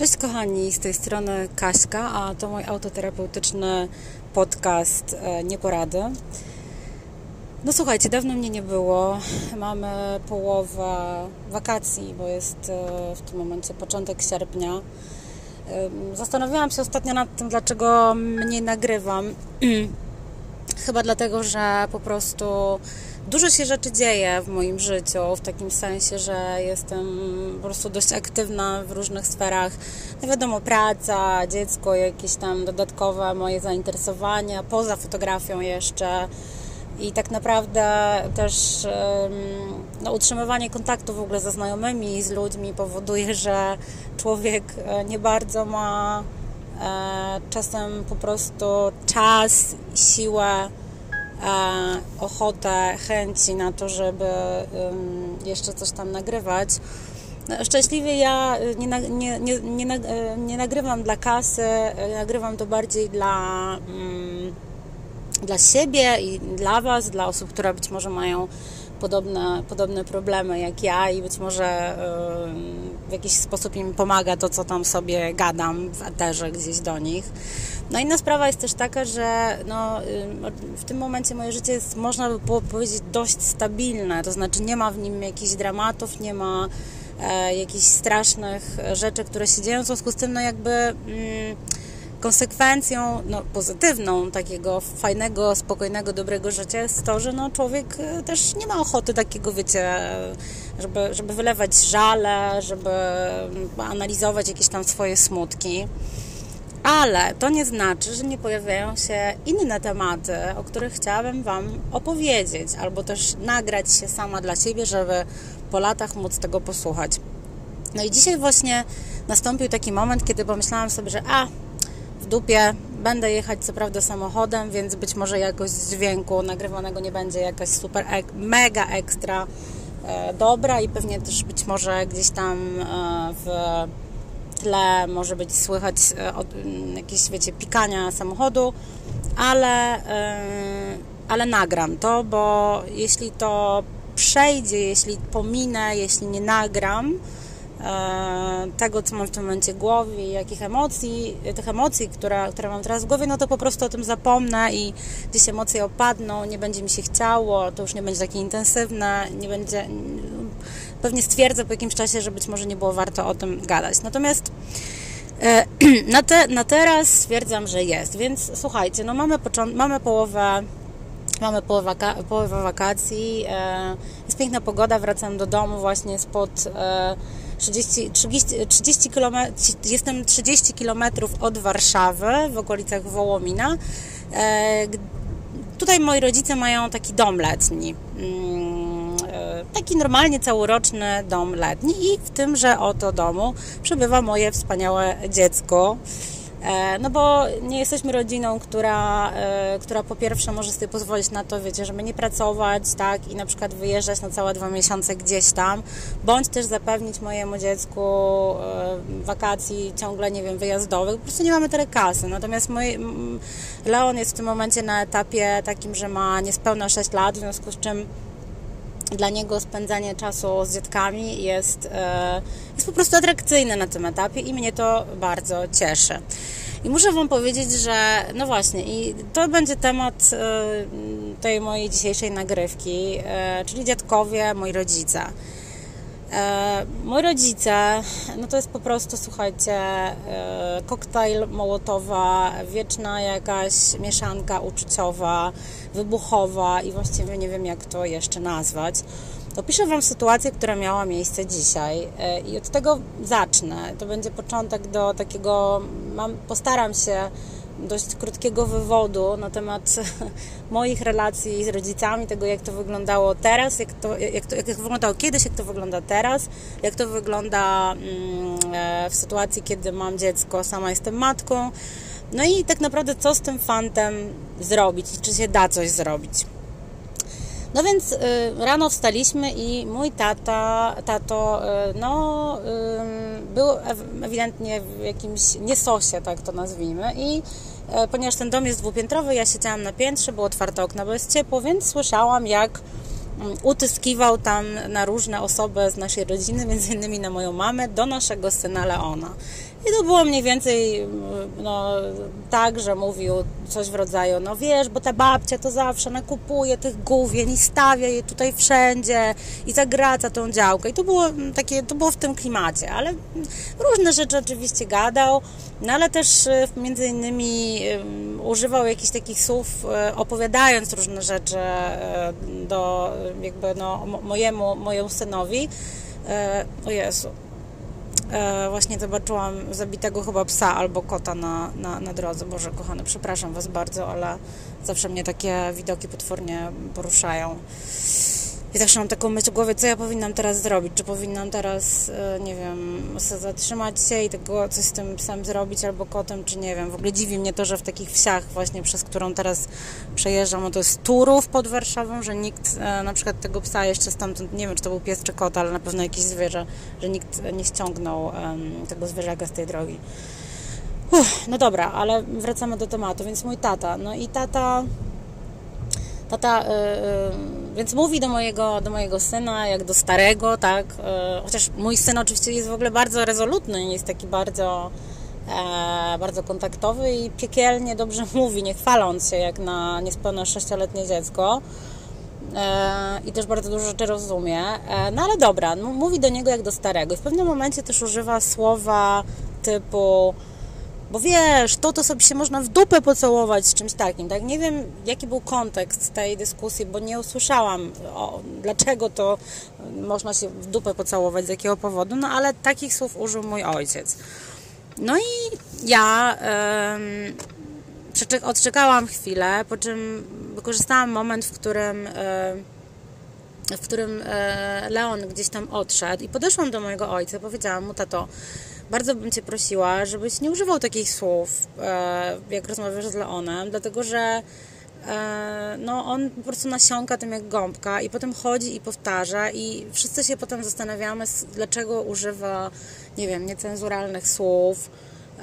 Cześć kochani, z tej strony Kaśka, a to mój autoterapeutyczny podcast e, Nieporady. No słuchajcie, dawno mnie nie było. Mamy połowę wakacji, bo jest e, w tym momencie początek sierpnia. Zastanawiałam się ostatnio nad tym, dlaczego mniej nagrywam. Chyba dlatego, że po prostu dużo się rzeczy dzieje w moim życiu, w takim sensie, że jestem po prostu dość aktywna w różnych sferach. No wiadomo, praca, dziecko, jakieś tam dodatkowe moje zainteresowania, poza fotografią jeszcze. I tak naprawdę też no, utrzymywanie kontaktu w ogóle ze znajomymi, z ludźmi powoduje, że człowiek e, nie bardzo ma e, czasem po prostu czas, siłę ochotę, chęci na to, żeby jeszcze coś tam nagrywać. No, szczęśliwie ja nie, nie, nie, nie, e, nie nagrywam dla kasy, nagrywam to bardziej dla, dla siebie i dla Was, dla osób, które być może mają podobne, podobne problemy jak ja i być może w jakiś sposób im pomaga to, co tam sobie gadam w eterze gdzieś do nich. No inna sprawa jest też taka, że no, w tym momencie moje życie jest, można by było powiedzieć, dość stabilne, to znaczy nie ma w nim jakichś dramatów, nie ma e, jakichś strasznych rzeczy, które się dzieją, w związku z tym no jakby... Mm, konsekwencją no, pozytywną takiego fajnego, spokojnego, dobrego życia jest to, że no, człowiek e, też nie ma ochoty takiego, wiecie, żeby, żeby wylewać żale, żeby analizować jakieś tam swoje smutki. Ale to nie znaczy, że nie pojawiają się inne tematy, o których chciałabym Wam opowiedzieć, albo też nagrać się sama dla siebie, żeby po latach móc tego posłuchać. No i dzisiaj właśnie nastąpił taki moment, kiedy pomyślałam sobie, że a, w dupie. Będę jechać co prawda samochodem, więc być może jakość dźwięku nagrywanego nie będzie jakaś super, mega ekstra e, dobra i pewnie też być może gdzieś tam e, w tle może być słychać e, od, mm, jakieś, wiecie, pikania samochodu, ale, ale nagram to, bo jeśli to przejdzie, jeśli pominę, jeśli nie nagram tego, co mam w tym momencie w głowie, jakich emocji, tych emocji, które, które mam teraz w głowie, no to po prostu o tym zapomnę i gdzieś emocje opadną, nie będzie mi się chciało, to już nie będzie takie intensywne, nie będzie, pewnie stwierdzę po jakimś czasie, że być może nie było warto o tym gadać. Natomiast e, na, te, na teraz stwierdzam, że jest. Więc słuchajcie, no mamy, począ- mamy połowę mamy połowę, połowę wakacji, e, jest piękna pogoda, wracam do domu właśnie spod 30, 30, 30 km, jestem 30 km od Warszawy, w okolicach Wołomina. E, tutaj moi rodzice mają taki dom letni. Mm, taki normalnie całoroczny dom letni i w tymże oto domu przebywa moje wspaniałe dziecko. E, no bo nie jesteśmy rodziną, która, e, która po pierwsze może sobie pozwolić na to, wiecie, żeby nie pracować, tak, i na przykład wyjeżdżać na całe dwa miesiące gdzieś tam, bądź też zapewnić mojemu dziecku e, wakacji ciągle, nie wiem, wyjazdowych. Po prostu nie mamy tyle kasy. Natomiast mój Leon jest w tym momencie na etapie takim, że ma niespełna 6 lat, w związku z czym dla niego spędzanie czasu z dzietkami jest, e, jest po prostu atrakcyjne na tym etapie i mnie to bardzo cieszy. I muszę Wam powiedzieć, że no właśnie, i to będzie temat e, tej mojej dzisiejszej nagrywki, e, czyli dziadkowie, moi rodzice. E, moi rodzice, no to jest po prostu, słuchajcie, e, koktajl mołotowa, wieczna jakaś mieszanka uczuciowa, wybuchowa i właściwie nie wiem, jak to jeszcze nazwać. Opiszę Wam sytuację, która miała miejsce dzisiaj e, i od tego zacznę. To będzie początek do takiego, mam, postaram się dość krótkiego wywodu na temat moich relacji z rodzicami, tego jak to wyglądało teraz, jak to, jak to, jak wyglądało kiedyś, jak to wygląda teraz, jak to wygląda mm, e, w sytuacji, kiedy mam dziecko, sama jestem matką. No i tak naprawdę co z tym fantem zrobić, czy się da coś zrobić. No więc y, rano wstaliśmy i mój tata, tato, y, no, y, był ewidentnie w jakimś niesosie, tak to nazwijmy, i E, ponieważ ten dom jest dwupiętrowy, ja siedziałam na piętrze, było otwarte okno, bo jest ciepło, więc słyszałam jak mm, utyskiwał tam na różne osoby z naszej rodziny, między innymi na moją mamę, do naszego syna Leona. I to było mniej więcej no, tak, że mówił coś w rodzaju, no wiesz, bo ta babcia to zawsze nakupuje tych główien i stawia je tutaj wszędzie i zagraca tą działkę. I to było takie, to było w tym klimacie, ale różne rzeczy oczywiście gadał, no ale też e, między innymi używał jakichś takich słów, e, opowiadając różne rzeczy do jakby no, mojemu, mojemu synowi. O Jezu, E, właśnie zobaczyłam zabitego chyba psa albo kota na, na, na drodze. Boże, kochany, przepraszam Was bardzo, ale zawsze mnie takie widoki potwornie poruszają. I zawsze mam taką myśl w głowie, co ja powinnam teraz zrobić? Czy powinnam teraz, e, nie wiem, zatrzymać się i tego coś z tym psem zrobić albo kotem, czy nie wiem. W ogóle dziwi mnie to, że w takich wsiach właśnie, przez którą teraz przejeżdżam, to jest Turów pod Warszawą, że nikt e, na przykład tego psa jeszcze stamtąd, nie wiem, czy to był pies czy kot, ale na pewno jakieś zwierzę, że nikt nie ściągnął tego zwierzaka z tej drogi. Uff, no dobra, ale wracamy do tematu, więc mój tata, no i tata tata, yy, więc mówi do mojego, do mojego syna, jak do starego, tak, yy, chociaż mój syn oczywiście jest w ogóle bardzo rezolutny, jest taki bardzo, e, bardzo kontaktowy i piekielnie dobrze mówi, nie chwaląc się jak na niespełna sześcioletnie dziecko. E, I też bardzo dużo rzeczy rozumie. E, no ale dobra, mówi do niego jak do starego. I w pewnym momencie też używa słowa typu bo wiesz, to to sobie się można w dupę pocałować z czymś takim, tak? Nie wiem, jaki był kontekst tej dyskusji, bo nie usłyszałam, o, dlaczego to można się w dupę pocałować, z jakiego powodu, no ale takich słów użył mój ojciec. No i ja um, odczekałam chwilę, po czym wykorzystałam moment, w którym w którym e, Leon gdzieś tam odszedł i podeszłam do mojego ojca, powiedziałam mu, tato, bardzo bym Cię prosiła, żebyś nie używał takich słów, e, jak rozmawiasz z Leonem, dlatego że e, no, on po prostu nasiąka tym jak gąbka i potem chodzi i powtarza i wszyscy się potem zastanawiamy, dlaczego używa, nie wiem, niecenzuralnych słów.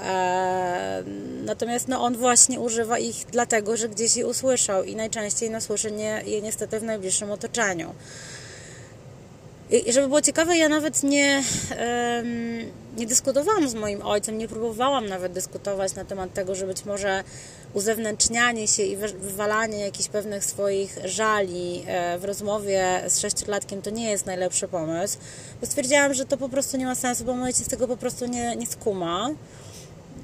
E, natomiast no, on właśnie używa ich dlatego, że gdzieś je usłyszał i najczęściej no, słyszy nie, je niestety w najbliższym otoczeniu. I żeby było ciekawe, ja nawet nie, nie dyskutowałam z moim ojcem, nie próbowałam nawet dyskutować na temat tego, że być może uzewnętrznianie się i wywalanie jakichś pewnych swoich żali e, w rozmowie z sześciolatkiem to nie jest najlepszy pomysł. Bo stwierdziłam, że to po prostu nie ma sensu, bo mój ojciec tego po prostu nie, nie skuma.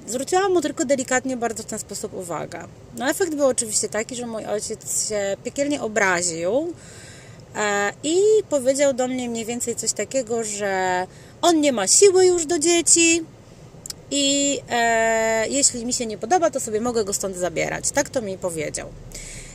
Zwróciłam mu tylko delikatnie bardzo w ten sposób uwagę. No efekt był oczywiście taki, że mój ojciec się piekielnie obraził, I powiedział do mnie mniej więcej coś takiego, że on nie ma siły już do dzieci i e, jeśli mi się nie podoba, to sobie mogę go stąd zabierać. Tak to mi powiedział.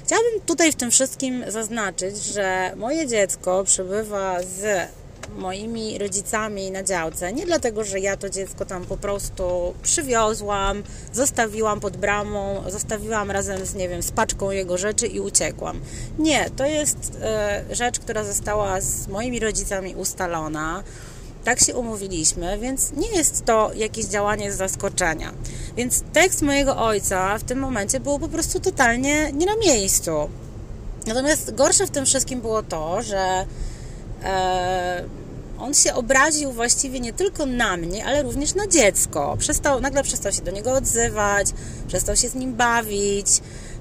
Chciałabym tutaj w tym wszystkim zaznaczyć, że moje dziecko przebywa z moimi rodzicami na działce. Nie dlatego, że ja to dziecko tam po prostu przywiozłam, zostawiłam pod bramą, zostawiłam razem z, nie wiem, z paczką jego rzeczy i uciekłam. Nie, to jest e, rzecz, która została z moimi rodzicami ustalona. Tak się umówiliśmy, więc nie jest to jakieś działanie z zaskoczenia. Więc tekst mojego ojca w tym momencie był po prostu totalnie nie na miejscu. Natomiast gorsze w tym wszystkim było to, że on się obraził właściwie nie tylko na mnie, ale również na dziecko. Przestał, nagle przestał się do niego odzywać, przestał się z nim bawić.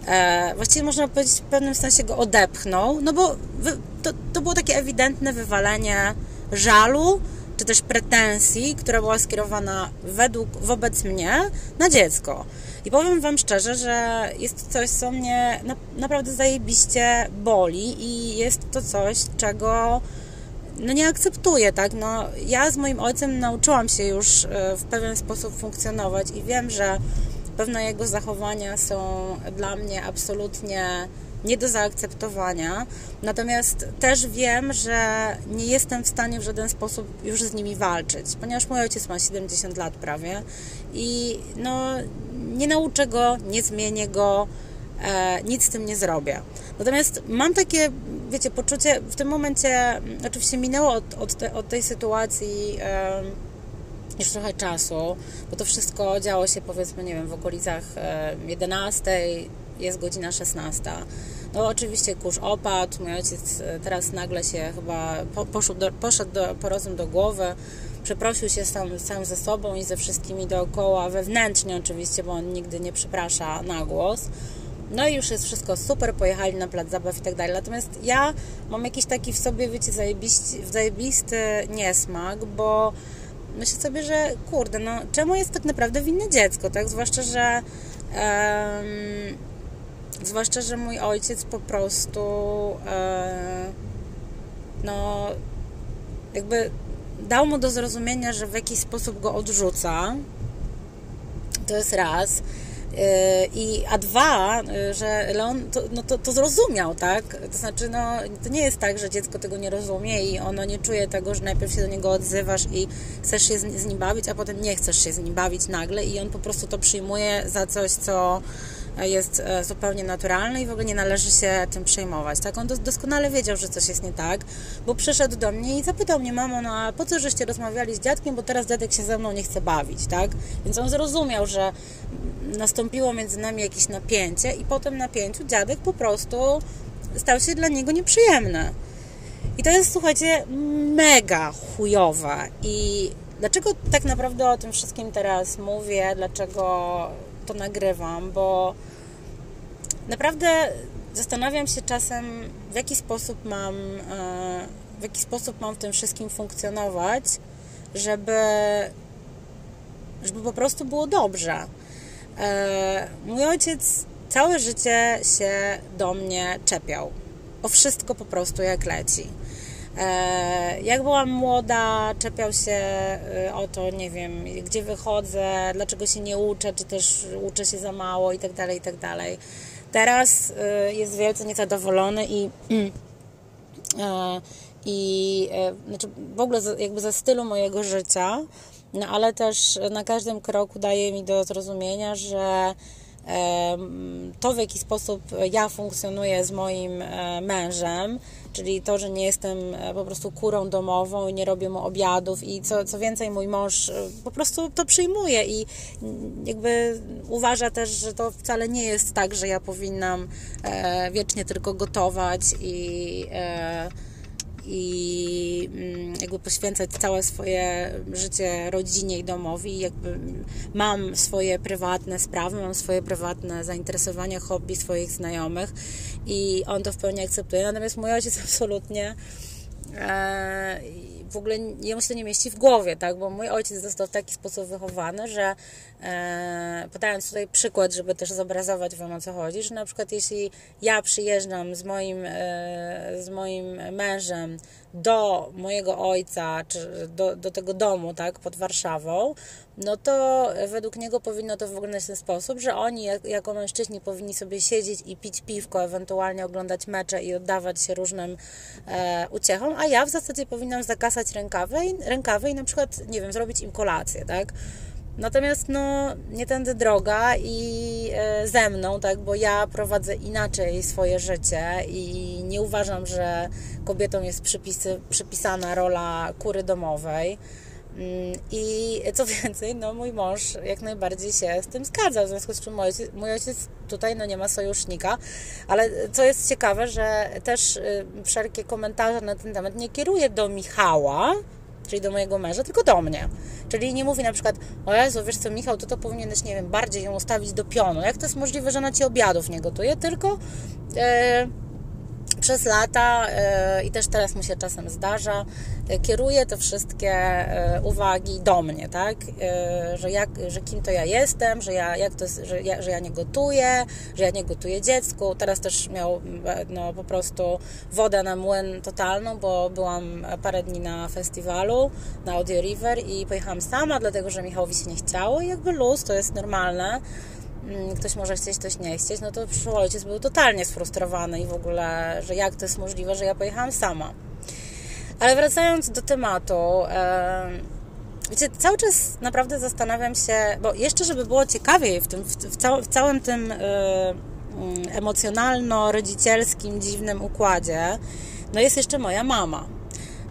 E, właściwie można powiedzieć, w pewnym sensie go odepchnął, no bo wy, to, to było takie ewidentne wywalenie żalu, czy też pretensji, która była skierowana według, wobec mnie na dziecko. I powiem Wam szczerze, że jest to coś, co mnie na, naprawdę zajebiście boli i jest to coś, czego no nie akceptuję, tak? No, ja z moim ojcem nauczyłam się już e, w pewien sposób funkcjonować i wiem, że pewne jego zachowania są dla mnie absolutnie nie do zaakceptowania. Natomiast też wiem, że nie jestem w stanie w żaden sposób już z nimi walczyć, ponieważ mój ojciec ma 70 lat prawie i no, nie nauczę go, nie zmienię go, e, nic z tym nie zrobię. Natomiast mam takie, wiecie, poczucie, w tym momencie oczywiście minęło od, od, te, od tej sytuacji e, już trochę czasu, bo to wszystko działo się powiedzmy, nie wiem, w okolicach e, 11, jest godzina 16. No oczywiście kurz opadł, mój ojciec teraz nagle się chyba poszedł do, poszedł do, porozum do głowy, przeprosił się sam, sam ze sobą i ze wszystkimi dookoła, wewnętrznie oczywiście, bo on nigdy nie przeprasza na głos. No i już jest wszystko super, pojechali na plac zabaw i tak dalej. Natomiast ja mam jakiś taki w sobie, wiecie, zajebisty, zajebisty niesmak, bo myślę sobie, że kurde, no czemu jest tak naprawdę winne dziecko, tak? Zwłaszcza, że um, zwłaszcza, że mój ojciec po prostu e, no jakby dał mu do zrozumienia, że w jakiś sposób go odrzuca. To jest raz. I, a dwa, że Leon to, no to, to zrozumiał, tak? To znaczy, no, to nie jest tak, że dziecko tego nie rozumie i ono nie czuje tego, że najpierw się do niego odzywasz i chcesz się z, z nim bawić, a potem nie chcesz się z nim bawić nagle i on po prostu to przyjmuje za coś, co jest e, zupełnie naturalny i w ogóle nie należy się tym przejmować. Tak? On doskonale wiedział, że coś jest nie tak, bo przyszedł do mnie i zapytał mnie, mamo, no a po co żeście rozmawiali z dziadkiem, bo teraz dziadek się ze mną nie chce bawić, tak? Więc on zrozumiał, że nastąpiło między nami jakieś napięcie i po tym napięciu dziadek po prostu stał się dla niego nieprzyjemny. I to jest, słuchajcie, mega chujowe. I dlaczego tak naprawdę o tym wszystkim teraz mówię, dlaczego to nagrywam, bo naprawdę zastanawiam się czasem, w jaki sposób mam, e, w jaki sposób mam w tym wszystkim funkcjonować, żeby, żeby po prostu było dobrze. E, mój ojciec całe życie się do mnie czepiał. O wszystko po prostu jak leci. E, jak byłam młoda, czepiał się e, o to, nie wiem, gdzie wychodzę, dlaczego się nie uczę, czy też uczę się za mało i tak dalej, i tak. Teraz e, jest wielce niezadowolony i i znaczy w ogóle jakby ze stylu mojego życia, no ale też na każdym kroku daje mi do zrozumienia, że to w jaki sposób ja funkcjonuję z moim mężem, czyli to, że nie jestem e, po prostu kurą domową i nie robię mu obiadów i co, co więcej mój mąż e, po prostu to przyjmuje i jakby uważa też, że to wcale nie jest tak, że ja powinnam e, wiecznie tylko gotować i i mm, jakby poświęcać całe swoje życie rodzinie i domowi. Jakby mam swoje prywatne sprawy, mam swoje prywatne zainteresowania, hobby swoich znajomych i on to w pełni akceptuje. Natomiast mój ojciec absolutnie e, w ogóle jemu się to nie mieści w głowie, tak? Bo mój ojciec został w taki sposób wychowany, że e, podając tutaj przykład, żeby też zobrazować Wam o co chodzi, że na przykład jeśli ja przyjeżdżam z moim, e, z moim mężem do mojego ojca, czy do, do tego domu, tak, pod Warszawą, no to według niego powinno to wyglądać w ten sposób, że oni jak, jako mężczyźni powinni sobie siedzieć i pić piwko, ewentualnie oglądać mecze i oddawać się różnym e, uciechom, a ja w zasadzie powinnam zakasać rękawy, rękawy i na przykład, nie wiem, zrobić im kolację, tak? Natomiast no, nie tędy droga i e, ze mną, tak, bo ja prowadzę inaczej swoje życie i nie uważam, że kobietom jest przypisy, przypisana rola kury domowej. Mm, I co więcej, no mój mąż jak najbardziej się z tym zgadza, w związku z czym mój ojciec, mój ojciec tutaj no nie ma sojusznika, ale co jest ciekawe, że też y, wszelkie komentarze na ten temat nie kieruje do Michała, czyli do mojego męża, tylko do mnie. Czyli nie mówi na przykład, o Jezu, wiesz co, Michał, to to powinieneś, nie wiem, bardziej ją ustawić do pionu. Jak to jest możliwe, że ona Ci obiadów nie gotuje, tylko... Yy, przez lata e, i też teraz mi się czasem zdarza, e, kieruje te wszystkie e, uwagi do mnie, tak? Że, jak, że kim to ja jestem, że ja, jak to że, ja, że ja nie gotuję, że ja nie gotuję dziecku. Teraz też miał no, po prostu wodę na młyn totalną, bo byłam parę dni na festiwalu na Audio River i pojechałam sama, dlatego że Michałowi się nie chciało i jakby luz, to jest normalne. Mm, ktoś może chcieć, ktoś nie chcieć, no to przyszły ojciec był totalnie sfrustrowany i w ogóle, że jak to jest możliwe, że ja pojechałam sama. Ale wracając do tematu, wiecie, cały czas naprawdę zastanawiam się, bo jeszcze, żeby było ciekawiej w, tym, w, cał, w całym tym e, mm, emocjonalno-rodzicielskim, dziwnym układzie, no jest jeszcze moja mama.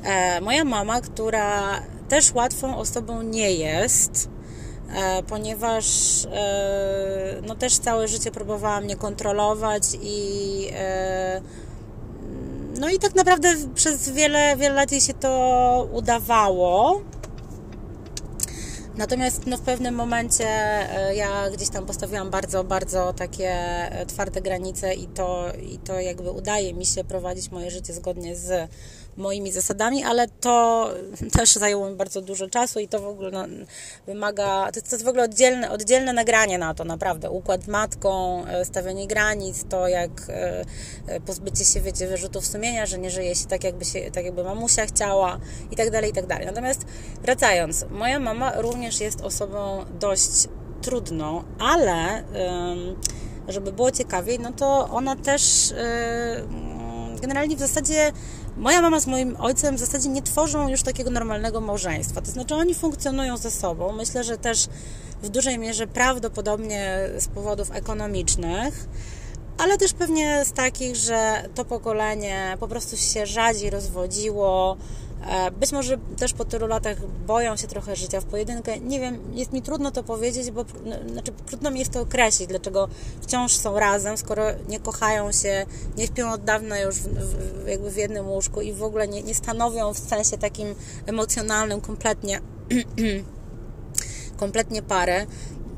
E, moja mama, która też łatwą osobą nie jest, ponieważ e, no też całe życie próbowała mnie kontrolować i e, no i tak naprawdę przez wiele, wiele lat jej się to udawało. Natomiast no, w pewnym momencie e, ja gdzieś tam postawiłam bardzo, bardzo takie e, twarde granice i to, i to jakby udaje mi się prowadzić moje życie zgodnie z moimi zasadami, ale to też zajęło mi bardzo dużo czasu i to w ogóle no, wymaga, to, to jest w ogóle oddzielne, oddzielne nagranie na to, naprawdę. Układ matką, e, stawianie granic, to jak e, e, pozbycie się, wiecie, wyrzutów sumienia, że nie żyje się tak, jakby, się, tak jakby mamusia chciała i tak dalej, i tak dalej. Natomiast wracając, moja mama również jest osobą dość trudną, ale żeby było ciekawiej, no to ona też generalnie w zasadzie moja mama z moim ojcem w zasadzie nie tworzą już takiego normalnego małżeństwa. To znaczy oni funkcjonują ze sobą. Myślę, że też w dużej mierze prawdopodobnie z powodów ekonomicznych, ale też pewnie z takich, że to pokolenie po prostu się rzadziej rozwodziło, być może też po tylu latach boją się trochę życia w pojedynkę. Nie wiem, jest mi trudno to powiedzieć, bo znaczy, trudno mi jest to określić, dlaczego wciąż są razem, skoro nie kochają się, nie śpią od dawna już w, w, jakby w jednym łóżku i w ogóle nie, nie stanowią w sensie takim emocjonalnym kompletnie kompletnie parę.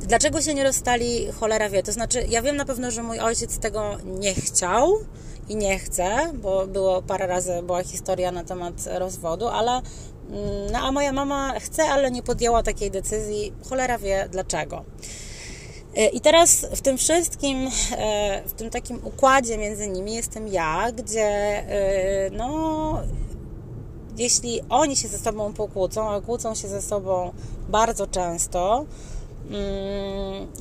Dlaczego się nie rozstali, cholera wie. To znaczy, ja wiem na pewno, że mój ojciec tego nie chciał, i nie chcę, bo było parę razy była historia na temat rozwodu, ale mm, no, a moja mama chce, ale nie podjęła takiej decyzji. Cholera wie dlaczego. E, I teraz w tym wszystkim, e, w tym takim układzie między nimi jestem ja, gdzie e, no, jeśli oni się ze sobą pokłócą, a kłócą się ze sobą bardzo często,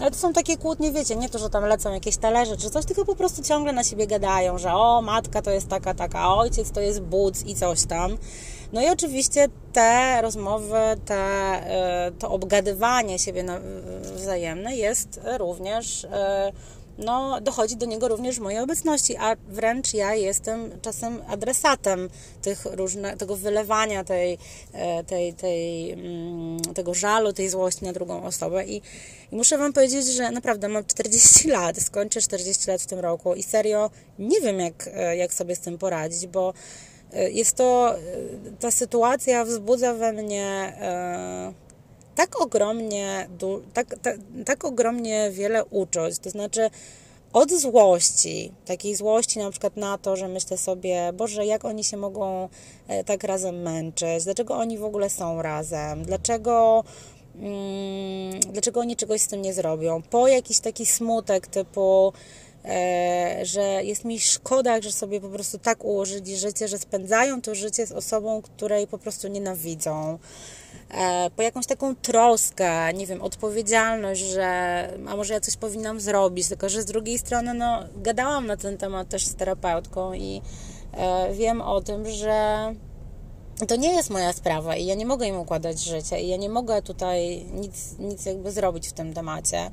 ale to są takie kłótnie, wiecie, nie to, że tam lecą jakieś talerze czy coś, tylko po prostu ciągle na siebie gadają, że o, matka to jest taka, taka, ojciec to jest buc i coś tam. No i oczywiście te rozmowy, te, e, to obgadywanie siebie wzajemne jest również e, no, dochodzi do niego również w mojej obecności, a wręcz ja jestem czasem adresatem tych różne, tego wylewania tej, e, tej, tej, mm, tego żalu, tej złości na drugą osobę. I, I muszę Wam powiedzieć, że naprawdę mam 40 lat, skończę 40 lat w tym roku i serio nie wiem, jak, e, jak sobie z tym poradzić, bo e, jest to, ta sytuacja wzbudza we mnie tak ogromnie, tak, tak, tak ogromnie wiele uczuć. To znaczy, od złości, takiej złości na przykład na to, że myślę sobie, Boże, jak oni się mogą e, tak razem męczyć, dlaczego oni w ogóle są razem, dlaczego, mm, dlaczego oni czegoś z tym nie zrobią, po jakiś taki smutek typu, e, że jest mi szkoda, że sobie po prostu tak ułożyli życie, że spędzają to życie z osobą, której po prostu nienawidzą. E, po jakąś taką troskę, nie wiem, odpowiedzialność, że a może ja coś powinnam zrobić, tylko że z drugiej strony, no, gadałam na ten temat też z terapeutką i e, wiem o tym, że to nie jest moja sprawa i ja nie mogę im układać życia i ja nie mogę tutaj nic, nic jakby zrobić w tym temacie.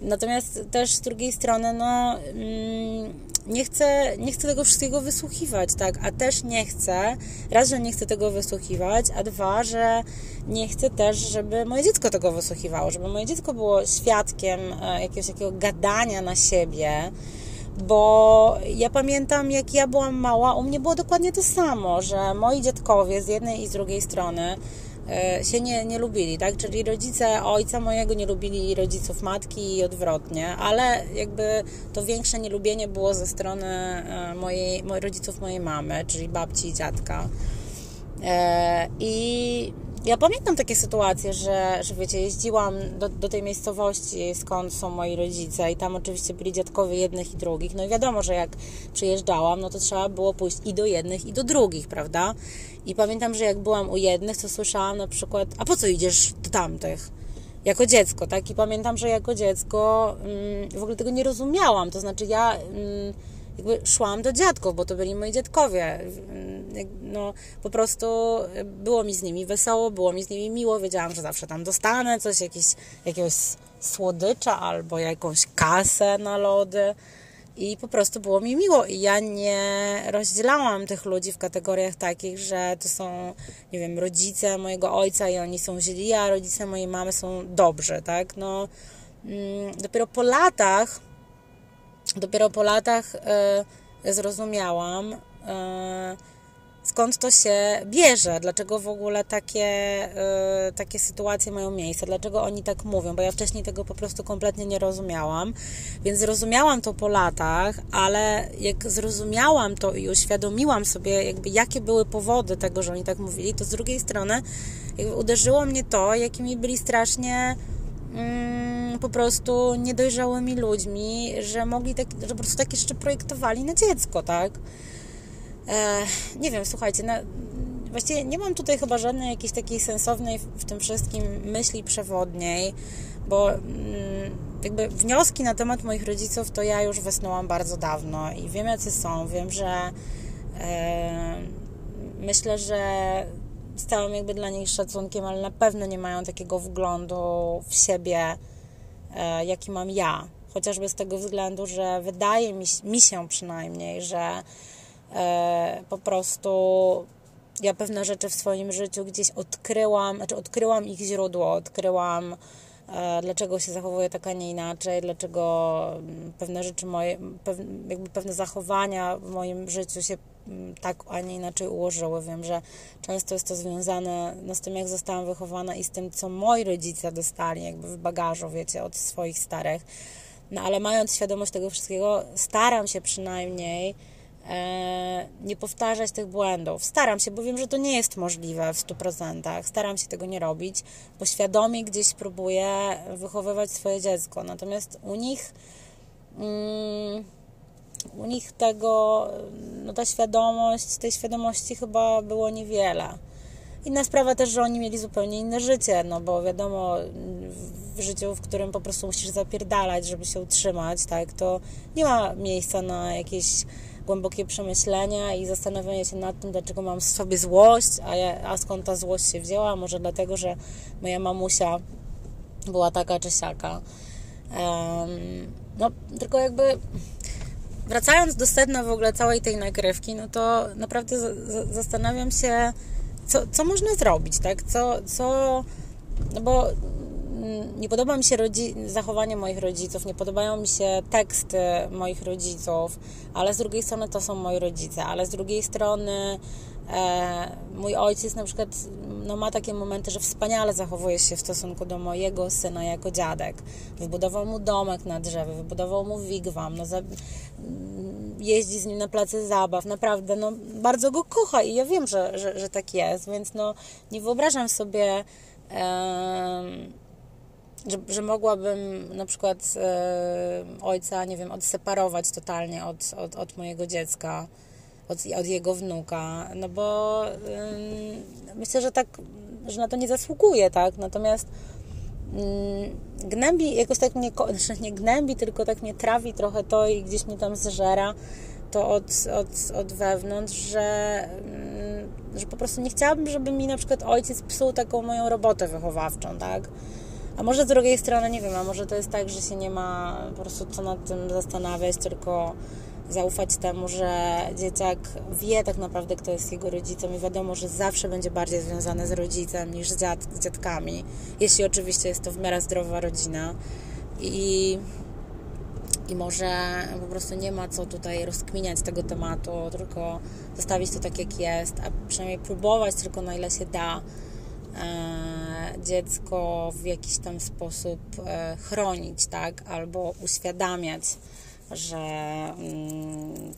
Natomiast też z drugiej strony, no, mm, nie chcę, nie chcę tego wszystkiego wysłuchiwać, tak, a też nie chcę, raz, że nie chcę tego wysłuchiwać, a dwa, że nie chcę też, żeby moje dziecko tego wysłuchiwało, żeby moje dziecko było świadkiem e, jakiegoś takiego gadania na siebie, bo ja pamiętam, jak ja byłam mała, u mnie było dokładnie to samo, że moi dziadkowie z jednej i z drugiej strony się nie, nie lubili, tak? Czyli rodzice ojca mojego nie lubili rodziców matki i odwrotnie, ale jakby to większe nielubienie było ze strony e, mojej rodziców mojej mamy, czyli babci i dziadka. E, I ja pamiętam takie sytuacje, że, że wiecie, jeździłam do, do tej miejscowości, skąd są moi rodzice i tam oczywiście byli dziadkowie jednych i drugich. No i wiadomo, że jak przyjeżdżałam, no to trzeba było pójść i do jednych, i do drugich, prawda? I pamiętam, że jak byłam u jednych, to słyszałam na przykład, a po co idziesz do tamtych? Jako dziecko, tak? I pamiętam, że jako dziecko mm, w ogóle tego nie rozumiałam. To znaczy ja... Mm, jakby szłam do dziadków, bo to byli moi dziadkowie. No, po prostu było mi z nimi wesoło, było mi z nimi miło, wiedziałam, że zawsze tam dostanę coś, jakieś, jakiegoś słodycza albo jakąś kasę na lody i po prostu było mi miło i ja nie rozdzielałam tych ludzi w kategoriach takich, że to są, nie wiem, rodzice mojego ojca i oni są źli, a rodzice mojej mamy są dobrzy, tak? No, mm, dopiero po latach Dopiero po latach e, zrozumiałam, e, skąd to się bierze, dlaczego w ogóle takie, y, takie sytuacje mają miejsce, dlaczego oni tak mówią, bo ja wcześniej tego po prostu kompletnie nie rozumiałam, więc zrozumiałam to po latach, ale jak zrozumiałam to i uświadomiłam sobie, jakby jakie były powody tego, że oni tak mówili, to z drugiej strony uderzyło mnie to, jakimi byli strasznie mm, po prostu niedojrzałymi ludźmi, że mogli tak, że po prostu tak jeszcze projektowali na dziecko, tak? E, nie wiem, słuchajcie, na, właściwie nie mam tutaj chyba żadnej jakiejś takiej sensownej w tym wszystkim myśli przewodniej, bo mm, jakby wnioski na temat moich rodziców to ja już wysnułam bardzo dawno i wiem jacy są, wiem, że e, myślę, że stałam jakby dla nich szacunkiem, ale na pewno nie mają takiego wglądu w siebie, e, jaki mam ja. Chociażby z tego względu, że wydaje mi, mi się przynajmniej, że e, po prostu ja pewne rzeczy w swoim życiu gdzieś odkryłam, znaczy odkryłam ich źródło, odkryłam e, dlaczego się zachowuję tak, a nie inaczej, dlaczego mm, pewne rzeczy moje, jakby pewne zachowania w moim życiu się tak, a nie inaczej ułożyły. Wiem, że często jest to związane no, z tym, jak zostałam wychowana i z tym, co moi rodzice dostali jakby w bagażu, wiecie, od swoich starych. No ale mając świadomość tego wszystkiego, staram się przynajmniej E, nie powtarzać tych błędów. Staram się, bo wiem, że to nie jest możliwe w 100%. Staram się tego nie robić, bo świadomie gdzieś próbuję wychowywać swoje dziecko. Natomiast u nich mm, u nich tego, no ta świadomość, tej świadomości chyba było niewiele. Inna sprawa też, że oni mieli zupełnie inne życie, no bo wiadomo, w życiu, w którym po prostu musisz zapierdalać, żeby się utrzymać, tak, to nie ma miejsca na jakieś głębokie przemyślenia i zastanawianie się nad tym, dlaczego mam w sobie złość, a, ja, a skąd ta złość się wzięła. Może dlatego, że moja mamusia była taka czy siaka. Um, no, tylko jakby wracając do sedna w ogóle całej tej nagrywki, no to naprawdę zastanawiam się, co, co można zrobić, tak? Co, co, no bo Mm, nie podoba mi się rodzi- zachowanie moich rodziców, nie podobają mi się teksty moich rodziców, ale z drugiej strony to są moi rodzice, ale z drugiej strony mój ojciec na przykład no, ma takie momenty, że wspaniale zachowuje się w stosunku do mojego syna jako dziadek. Wybudował mu domek na drzewie, wybudował mu wigwam, no, za, jeździ z nim na placy zabaw, naprawdę, no, bardzo go kocha i ja wiem, że, że, że tak jest, więc no, nie wyobrażam sobie że, że mogłabym na przykład e, ojca, nie wiem, odseparować totalnie od, od, od mojego dziecka, od, od jego wnuka, no bo myślę, że tak, że na to nie zasługuje, tak? Natomiast gnębi, jakoś tak mnie, znaczy nie gnębi, tylko tak mnie trawi trochę to i gdzieś mnie tam zżera to od, od, od wewnątrz, że, że po prostu nie chciałabym, żeby mi na przykład ojciec psuł taką moją robotę wychowawczą, tak? A może z drugiej strony, nie wiem, a może to jest tak, że się nie ma po prostu co nad tym zastanawiać, tylko zaufać temu, że dzieciak wie tak naprawdę, kto jest jego rodzicem i wiadomo, że zawsze będzie bardziej związany z rodzicem niż z, z dziadkami, jeśli oczywiście jest to w miarę zdrowa rodzina. I, I może po prostu nie ma co tutaj rozkminiać tego tematu, tylko zostawić to tak, jak jest, a przynajmniej próbować tylko na ile się da E, dziecko w jakiś tam sposób e, chronić, tak? Albo uświadamiać, że mm,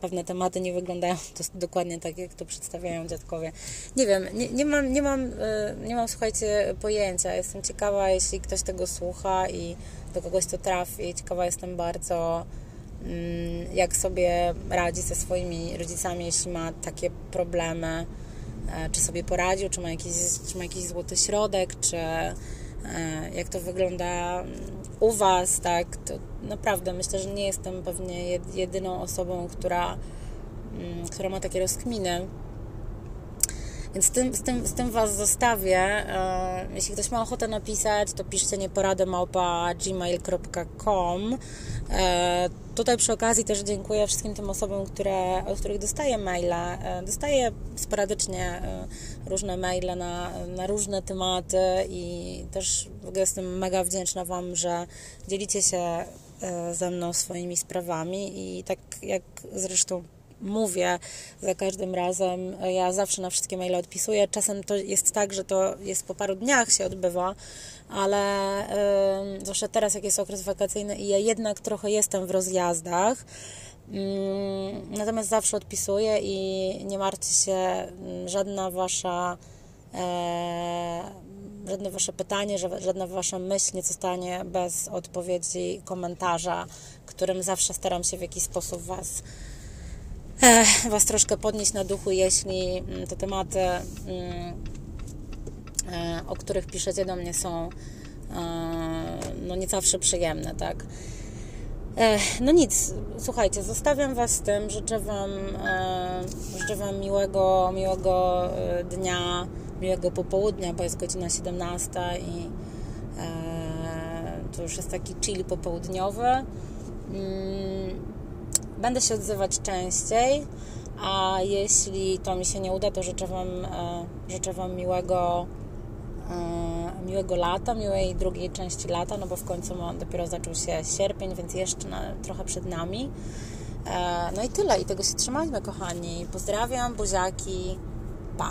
pewne tematy nie wyglądają to dokładnie tak, jak to przedstawiają dziadkowie. Nie wiem, nie, nie, mam, nie, mam, e, nie mam, słuchajcie, pojęcia. Jestem ciekawa, jeśli ktoś tego słucha i do kogoś to trafi. Ciekawa jestem bardzo, mm, jak sobie radzi ze swoimi rodzicami, jeśli ma takie problemy E, czy sobie poradził, czy ma jakiś, czy ma jakiś złoty środek, czy jak to wygląda u Was, tak, to naprawdę myślę, że nie jestem pewnie jedyną osobą, która, mm, która ma takie rozkminy. Więc z tym, z tym, z tym Was zostawię. E, jeśli ktoś ma ochotę napisać, to piszcie nieporadę gmail.com Tutaj przy okazji też dziękuję wszystkim tym osobom, które, od których dostaję maile. E, dostaję sporadycznie e, różne maile na, na różne tematy i też w ogóle jestem mega wdzięczna Wam, że dzielicie się e, ze mną swoimi sprawami i tak jak zresztą mówię za każdym razem. Ja zawsze na wszystkie maile odpisuję. Czasem to jest tak, że to jest po paru dniach się odbywa, ale yy, zwłaszcza teraz, jak jest okres wakacyjny i ja jednak trochę jestem w rozjazdach, mm, Natomiast zawsze odpisuję i nie martwcie się, mm, żadna wasza, e, żadne wasze pytanie, żadna wasza myśl nie zostanie bez odpowiedzi, komentarza, którym zawsze staram się w jakiś sposób was Was troszkę podnieść na duchu, jeśli mm, te tematy, mm, e, o których piszecie do mnie, są e, no nie zawsze przyjemne, tak? E, no nic, słuchajcie, zostawiam Was z tym, życzę Wam, życzę Wam miłego, miłego dnia, miłego popołudnia, bo jest godzina 17 i to już jest taki chill popołudniowy. Będę się odzywać częściej, a jeśli to mi się nie uda, to życzę Wam, e, życzę wam miłego, e, miłego lata, miłej drugiej części lata, no bo w końcu dopiero zaczął się sierpień, więc jeszcze trochę przed nami. E, no i tyle, i tego się trzymajmy, kochani. Pozdrawiam, buziaki, pa!